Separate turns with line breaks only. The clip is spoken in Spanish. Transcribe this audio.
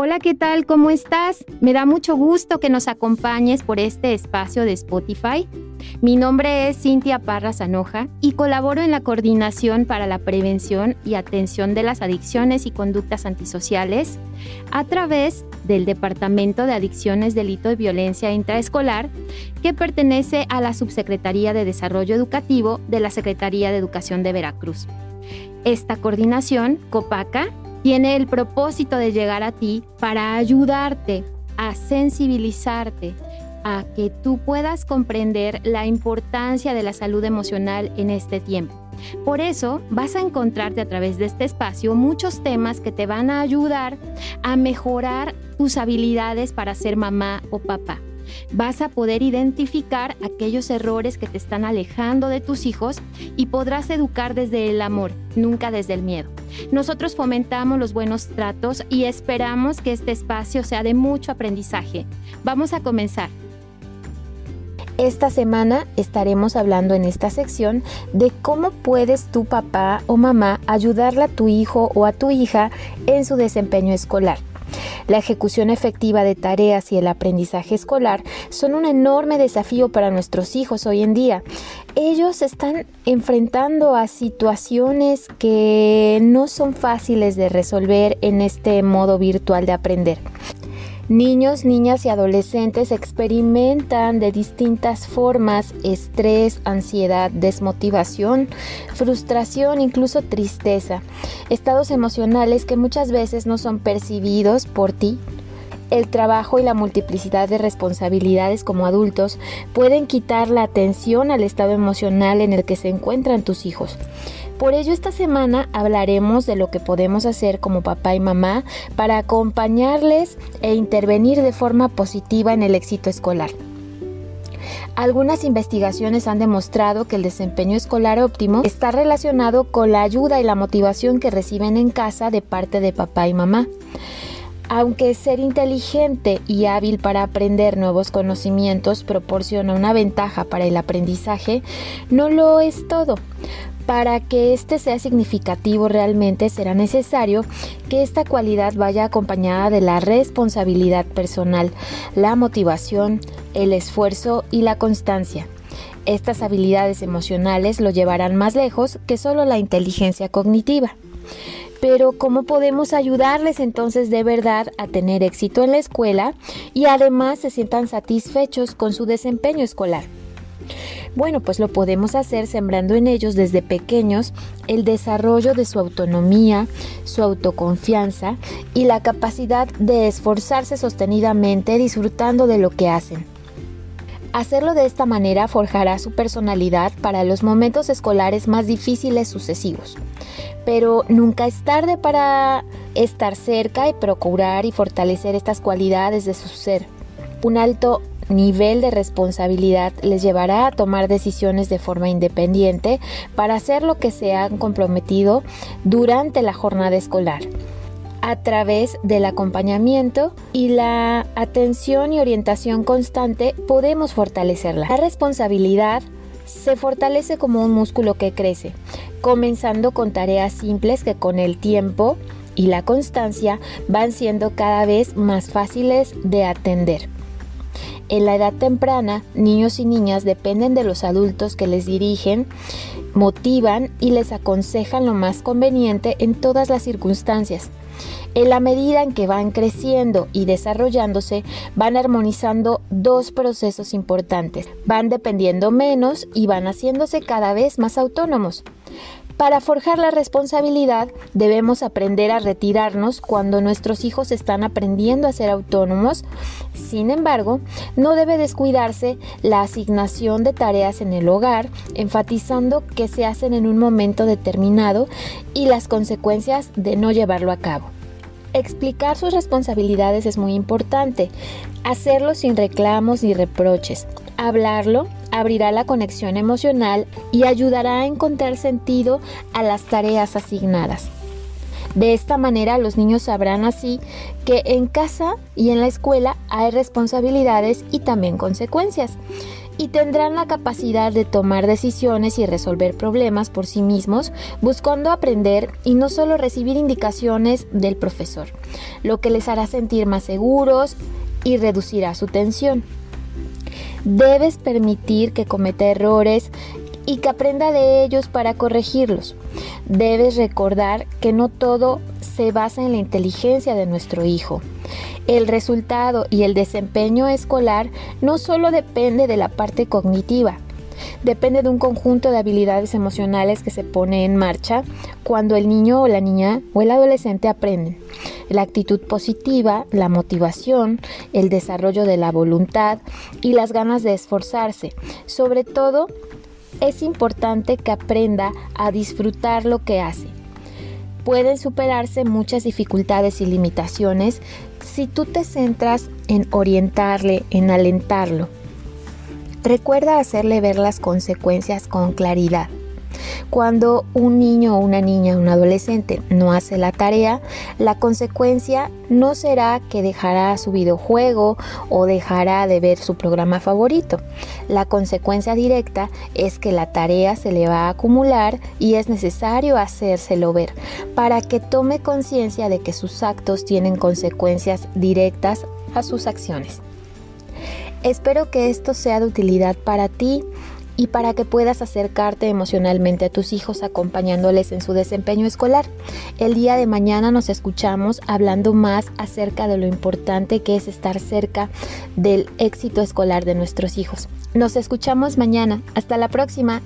Hola, ¿qué tal? ¿Cómo estás? Me da mucho gusto que nos acompañes por este espacio de Spotify. Mi nombre es Cintia Parra Zanoja y colaboro en la coordinación para la prevención y atención de las adicciones y conductas antisociales a través del Departamento de Adicciones, Delito y Violencia Intraescolar, que pertenece a la Subsecretaría de Desarrollo Educativo de la Secretaría de Educación de Veracruz. Esta coordinación, COPACA, tiene el propósito de llegar a ti para ayudarte a sensibilizarte a que tú puedas comprender la importancia de la salud emocional en este tiempo. Por eso vas a encontrarte a través de este espacio muchos temas que te van a ayudar a mejorar tus habilidades para ser mamá o papá vas a poder identificar aquellos errores que te están alejando de tus hijos y podrás educar desde el amor, nunca desde el miedo. Nosotros fomentamos los buenos tratos y esperamos que este espacio sea de mucho aprendizaje. Vamos a comenzar. Esta semana estaremos hablando en esta sección de cómo puedes tu papá o mamá ayudarle a tu hijo o a tu hija en su desempeño escolar. La ejecución efectiva de tareas y el aprendizaje escolar son un enorme desafío para nuestros hijos hoy en día. Ellos están enfrentando a situaciones que no son fáciles de resolver en este modo virtual de aprender. Niños, niñas y adolescentes experimentan de distintas formas estrés, ansiedad, desmotivación, frustración, incluso tristeza, estados emocionales que muchas veces no son percibidos por ti el trabajo y la multiplicidad de responsabilidades como adultos pueden quitar la atención al estado emocional en el que se encuentran tus hijos. Por ello esta semana hablaremos de lo que podemos hacer como papá y mamá para acompañarles e intervenir de forma positiva en el éxito escolar. Algunas investigaciones han demostrado que el desempeño escolar óptimo está relacionado con la ayuda y la motivación que reciben en casa de parte de papá y mamá. Aunque ser inteligente y hábil para aprender nuevos conocimientos proporciona una ventaja para el aprendizaje, no lo es todo. Para que este sea significativo realmente será necesario que esta cualidad vaya acompañada de la responsabilidad personal, la motivación, el esfuerzo y la constancia. Estas habilidades emocionales lo llevarán más lejos que solo la inteligencia cognitiva. Pero ¿cómo podemos ayudarles entonces de verdad a tener éxito en la escuela y además se sientan satisfechos con su desempeño escolar? Bueno, pues lo podemos hacer sembrando en ellos desde pequeños el desarrollo de su autonomía, su autoconfianza y la capacidad de esforzarse sostenidamente disfrutando de lo que hacen. Hacerlo de esta manera forjará su personalidad para los momentos escolares más difíciles sucesivos. Pero nunca es tarde para estar cerca y procurar y fortalecer estas cualidades de su ser. Un alto nivel de responsabilidad les llevará a tomar decisiones de forma independiente para hacer lo que se han comprometido durante la jornada escolar a través del acompañamiento y la atención y orientación constante podemos fortalecerla. La responsabilidad se fortalece como un músculo que crece, comenzando con tareas simples que con el tiempo y la constancia van siendo cada vez más fáciles de atender. En la edad temprana, niños y niñas dependen de los adultos que les dirigen, motivan y les aconsejan lo más conveniente en todas las circunstancias. En la medida en que van creciendo y desarrollándose, van armonizando dos procesos importantes. Van dependiendo menos y van haciéndose cada vez más autónomos. Para forjar la responsabilidad debemos aprender a retirarnos cuando nuestros hijos están aprendiendo a ser autónomos. Sin embargo, no debe descuidarse la asignación de tareas en el hogar, enfatizando que se hacen en un momento determinado y las consecuencias de no llevarlo a cabo. Explicar sus responsabilidades es muy importante. Hacerlo sin reclamos ni reproches. Hablarlo abrirá la conexión emocional y ayudará a encontrar sentido a las tareas asignadas. De esta manera los niños sabrán así que en casa y en la escuela hay responsabilidades y también consecuencias. y tendrán la capacidad de tomar decisiones y resolver problemas por sí mismos, buscando aprender y no solo recibir indicaciones del profesor, lo que les hará sentir más seguros y reducirá su tensión. Debes permitir que cometa errores y que aprenda de ellos para corregirlos. Debes recordar que no todo se basa en la inteligencia de nuestro hijo. El resultado y el desempeño escolar no solo depende de la parte cognitiva, depende de un conjunto de habilidades emocionales que se pone en marcha cuando el niño o la niña o el adolescente aprenden. La actitud positiva, la motivación, el desarrollo de la voluntad y las ganas de esforzarse. Sobre todo, es importante que aprenda a disfrutar lo que hace. Pueden superarse muchas dificultades y limitaciones si tú te centras en orientarle, en alentarlo. Recuerda hacerle ver las consecuencias con claridad. Cuando un niño o una niña, un adolescente no hace la tarea, la consecuencia no será que dejará su videojuego o dejará de ver su programa favorito. La consecuencia directa es que la tarea se le va a acumular y es necesario hacérselo ver para que tome conciencia de que sus actos tienen consecuencias directas a sus acciones. Espero que esto sea de utilidad para ti y para que puedas acercarte emocionalmente a tus hijos acompañándoles en su desempeño escolar. El día de mañana nos escuchamos hablando más acerca de lo importante que es estar cerca del éxito escolar de nuestros hijos. Nos escuchamos mañana. Hasta la próxima.